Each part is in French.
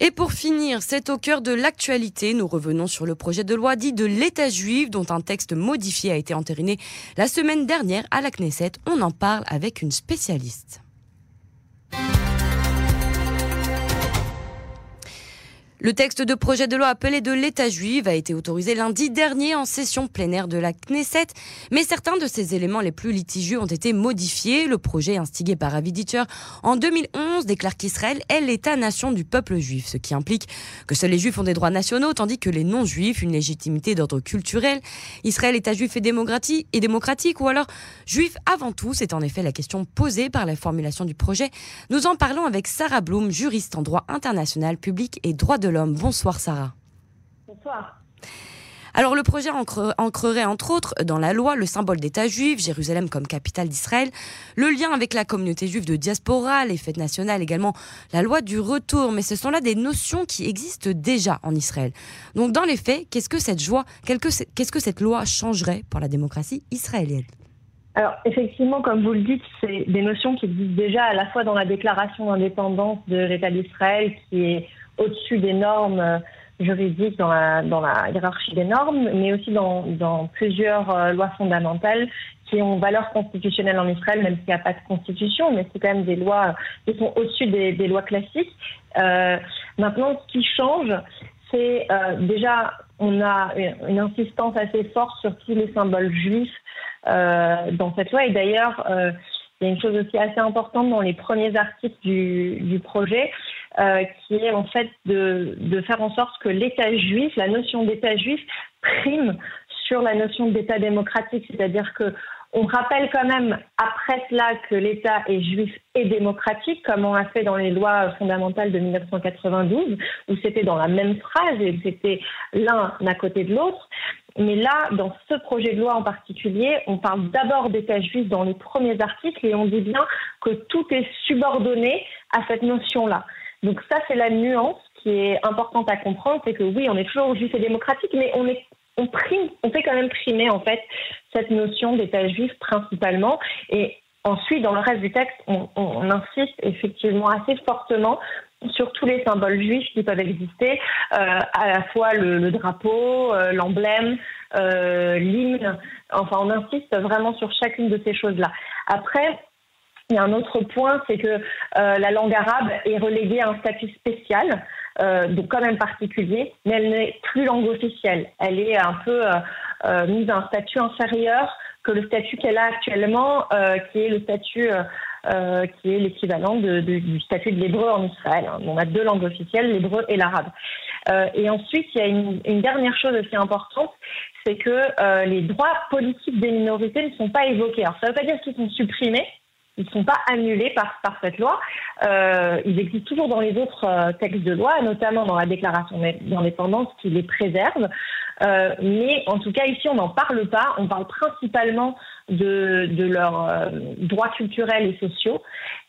Et pour finir, c'est au cœur de l'actualité. Nous revenons sur le projet de loi dit de l'État juif, dont un texte modifié a été entériné la semaine dernière à la Knesset. On en parle avec une spécialiste. Le texte de projet de loi appelé de l'État juif a été autorisé lundi dernier en session plénière de la Knesset, mais certains de ces éléments les plus litigieux ont été modifiés. Le projet instigé par Avi en 2011 déclare qu'Israël est l'État-nation du peuple juif, ce qui implique que seuls les juifs ont des droits nationaux, tandis que les non-juifs une légitimité d'ordre culturel. Israël, État juif et démocratique, et démocratique, ou alors juif avant tout, c'est en effet la question posée par la formulation du projet. Nous en parlons avec Sarah Blum, juriste en droit international, public et droit de l'homme. Bonsoir Sarah. Bonsoir. Alors le projet ancrerait entre autres dans la loi le symbole d'État juif, Jérusalem comme capitale d'Israël, le lien avec la communauté juive de diaspora, les fêtes nationales, également la loi du retour. Mais ce sont là des notions qui existent déjà en Israël. Donc dans les faits, qu'est-ce que cette joie, qu'est-ce que cette loi changerait pour la démocratie israélienne? Alors effectivement, comme vous le dites, c'est des notions qui existent déjà à la fois dans la déclaration d'indépendance de l'État d'Israël, qui est au-dessus des normes euh, juridiques dans la, dans la hiérarchie des normes, mais aussi dans, dans plusieurs euh, lois fondamentales qui ont valeur constitutionnelle en Israël, même s'il n'y a pas de constitution, mais c'est quand même des lois qui sont au-dessus des, des, lois classiques. Euh, maintenant, ce qui change, c'est euh, déjà, on a une, insistance assez forte sur tous les symboles juifs euh, dans cette loi, et d'ailleurs, il y a une chose aussi assez importante dans les premiers articles du, du projet, euh, qui est en fait de, de, faire en sorte que l'État juif, la notion d'État juif, prime sur la notion d'État démocratique. C'est-à-dire que on rappelle quand même après cela que l'État est juif et démocratique, comme on a fait dans les lois fondamentales de 1992, où c'était dans la même phrase et c'était l'un à côté de l'autre. Mais là, dans ce projet de loi en particulier, on parle d'abord d'État juif dans les premiers articles et on dit bien que tout est subordonné à cette notion-là. Donc ça, c'est la nuance qui est importante à comprendre, c'est que oui, on est toujours juif et démocratique, mais on est on prime, on fait quand même primer en fait cette notion d'État juif principalement. Et ensuite, dans le reste du texte, on, on insiste effectivement assez fortement sur tous les symboles juifs qui peuvent exister, euh, à la fois le, le drapeau, euh, l'emblème, euh, l'hymne. Enfin, on insiste vraiment sur chacune de ces choses-là. Après, a un autre point, c'est que euh, la langue arabe est reléguée à un statut spécial, euh, donc quand même particulier, mais elle n'est plus langue officielle. Elle est un peu euh, euh mise à un statut inférieur que le statut qu'elle a actuellement, euh, qui est le statut euh, qui est l'équivalent du statut de l'hébreu en Israël. On a deux langues officielles, l'hébreu et l'arabe. et ensuite, il y a une, une, dernière chose aussi importante, c'est que les droits politiques des minorités ne sont pas évoqués. Alors ça ne veut pas dire qu'ils sont supprimés, ils ne sont pas annulés par, par cette loi. Euh, ils existent toujours dans les autres euh, textes de loi, notamment dans la déclaration d'indépendance qui les préserve. Euh, mais en tout cas, ici, on n'en parle pas. On parle principalement de, de leurs euh, droits culturels et sociaux.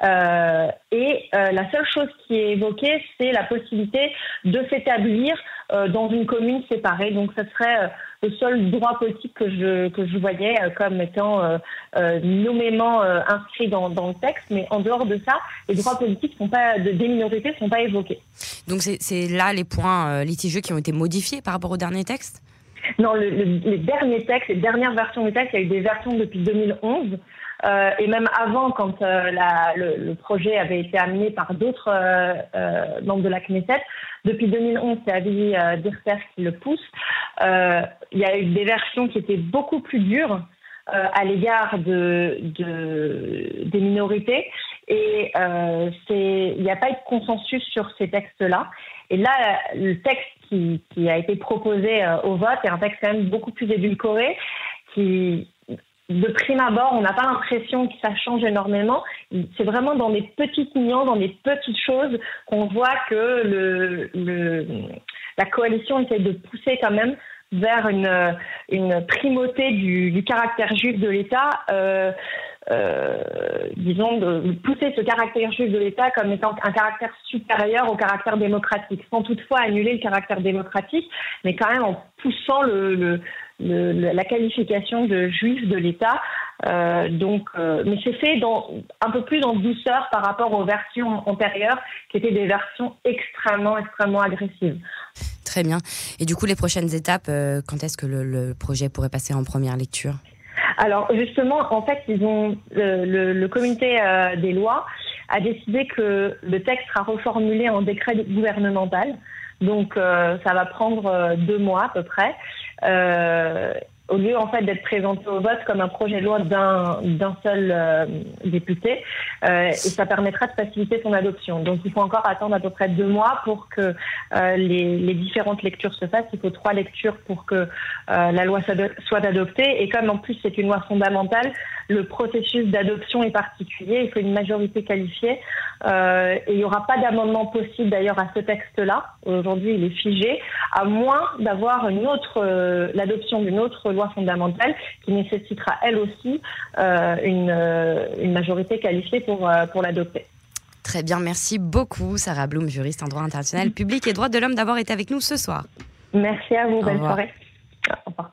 Euh, et la seule chose qui est évoquée, c'est la possibilité de s'établir dans une commune séparée. Donc, ce serait le seul droit politique que je, que je voyais comme étant nommément inscrit dans, dans, le texte. Mais en dehors de ça, les droits politiques sont pas, de, des minorités ne sont pas évoqués. Donc, c'est là les points litigieux qui ont été modifiés par rapport au dernier texte? Non, le, le, les derniers textes, les dernières versions du texte, il y a eu des versions depuis 2011. Euh, et même avant, quand euh, la, le, le, projet avait été amené par d'autres euh, euh membres de la Knesset, depuis 2011, c'est Avi euh, Dirter qui le pousse. Euh, il y a eu des versions qui étaient beaucoup plus dures à l'égard de, de, des minorités. Et il n'y a pas eu de consensus sur ces textes-là. Et là, le texte qui, qui a été proposé au vote est un texte quand même beaucoup plus édulcoré, qui, de prime abord, on n'a pas l'impression que ça change énormément. C'est vraiment dans des petites nuances, dans des petites choses qu'on voit que la coalition essaie de pousser quand même vers une, primauté du, caractère juif de l'État. Euh, euh, disons, de pousser ce caractère juif de l'État comme étant un caractère supérieur au caractère démocratique, sans toutefois annuler le caractère démocratique, mais quand même en poussant le, le la qualification de juif de l'État donc, mais c'est fait dans, un peu plus en douceur par rapport aux versions antérieures, qui étaient des versions extrêmement, extrêmement agressives. Très bien. Et du coup, les prochaines étapes, quand est-ce que le projet pourrait passer en première lecture? Alors justement, en fait, ils ont le, le, comité euh, des lois a décidé que le texte sera reformulé en décret gouvernemental. Donc euh, ça va prendre euh, deux mois à peu près euh, au lieu en fait d'être présenté au vote comme un projet de loi d'un seul euh, député, euh, et ça permettra de faciliter son adoption. Donc il faut encore attendre à peu près deux mois pour que euh, les, différentes lectures se fassent. Il faut trois lectures pour que la loi soit adoptée. Et comme en plus c'est une loi fondamentale, le processus d'adoption est particulier. Il faut une majorité qualifiée. et il n'y aura pas d'amendement possible d'ailleurs à ce texte-là. Aujourd'hui, il est figé, à moins d'avoir une autre l'adoption d'une autre fondamentale qui nécessitera elle aussi euh, une, euh, une, majorité qualifiée pour, euh, pour l'adopter. Très bien, merci beaucoup Sarah Blum, juriste en droit international public et droit de l'homme d'avoir été avec nous ce soir. Merci à vous, Au belle soirée. Au revoir.